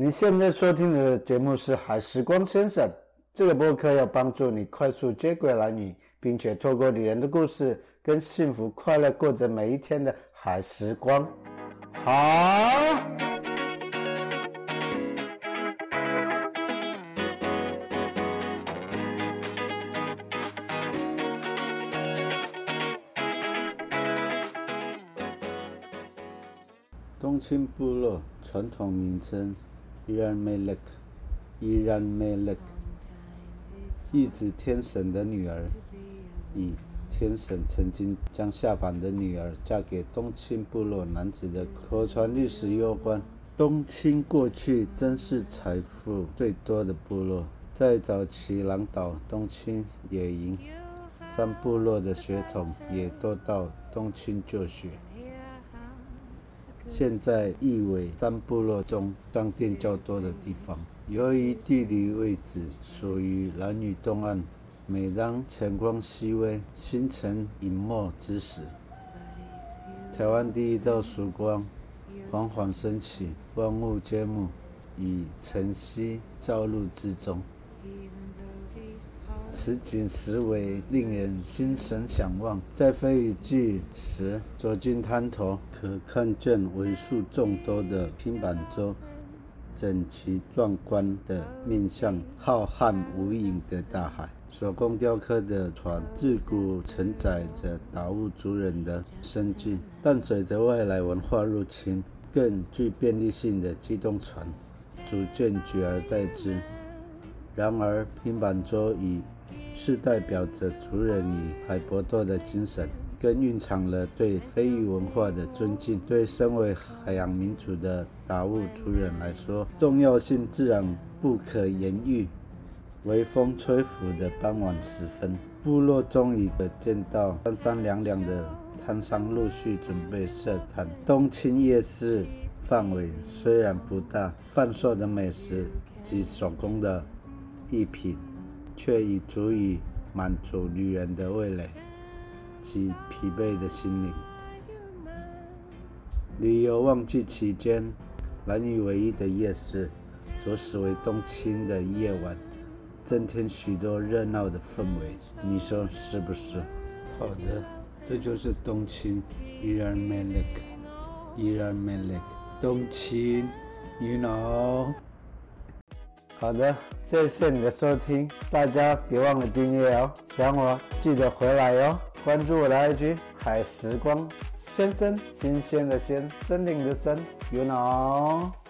你现在收听的节目是《海时光先生》，这个播客要帮助你快速接轨男女，并且透过女人的故事，跟幸福快乐过着每一天的海时光。好。东青部落传统名称伊然梅勒克，伊然梅勒克，意指天神的女儿，以天神曾经将下凡的女儿嫁给东青部落男子的口传历史有关。东青过去真是财富最多的部落，在早期南岛东青野营三部落的血统也都到东青就学。现在义尾三部落中商店较多的地方，由于地理位置属于男女东岸，每当晨光熹微、星辰隐没之时，台湾第一道曙光缓缓升起，万物皆暮，以晨曦照入之中。此景实为令人心神向往。在飞雨季时走进滩头，可看见为数众多的拼板舟，整齐壮观地面向浩瀚无垠的大海。手工雕刻的船，自古承载着达悟族人的生计，但随着外来文化入侵，更具便利性的机动船逐渐取而代之。然而，拼板舟已是代表着族人与海搏斗的精神，更蕴藏了对非遗文化的尊敬。对身为海洋民族的达悟族人来说，重要性自然不可言喻。微风吹拂的傍晚时分，部落终于可见到三三两两的摊商陆续准备设摊。冬青夜市范围虽然不大，贩售的美食及手工的艺品。却已足以满足女人的味蕾及疲惫的心灵。旅游旺季期间，南屿唯一的夜市，着实为冬青的夜晚增添许多热闹的氛围。你说是不是？好的，这就是冬青，Iran Malik，Iran Malik，冬青，You know。好的，谢谢你的收听，大家别忘了订阅哦，想我记得回来哟，关注我的 IG 海时光先生，新鲜的鲜，森林的森，You know。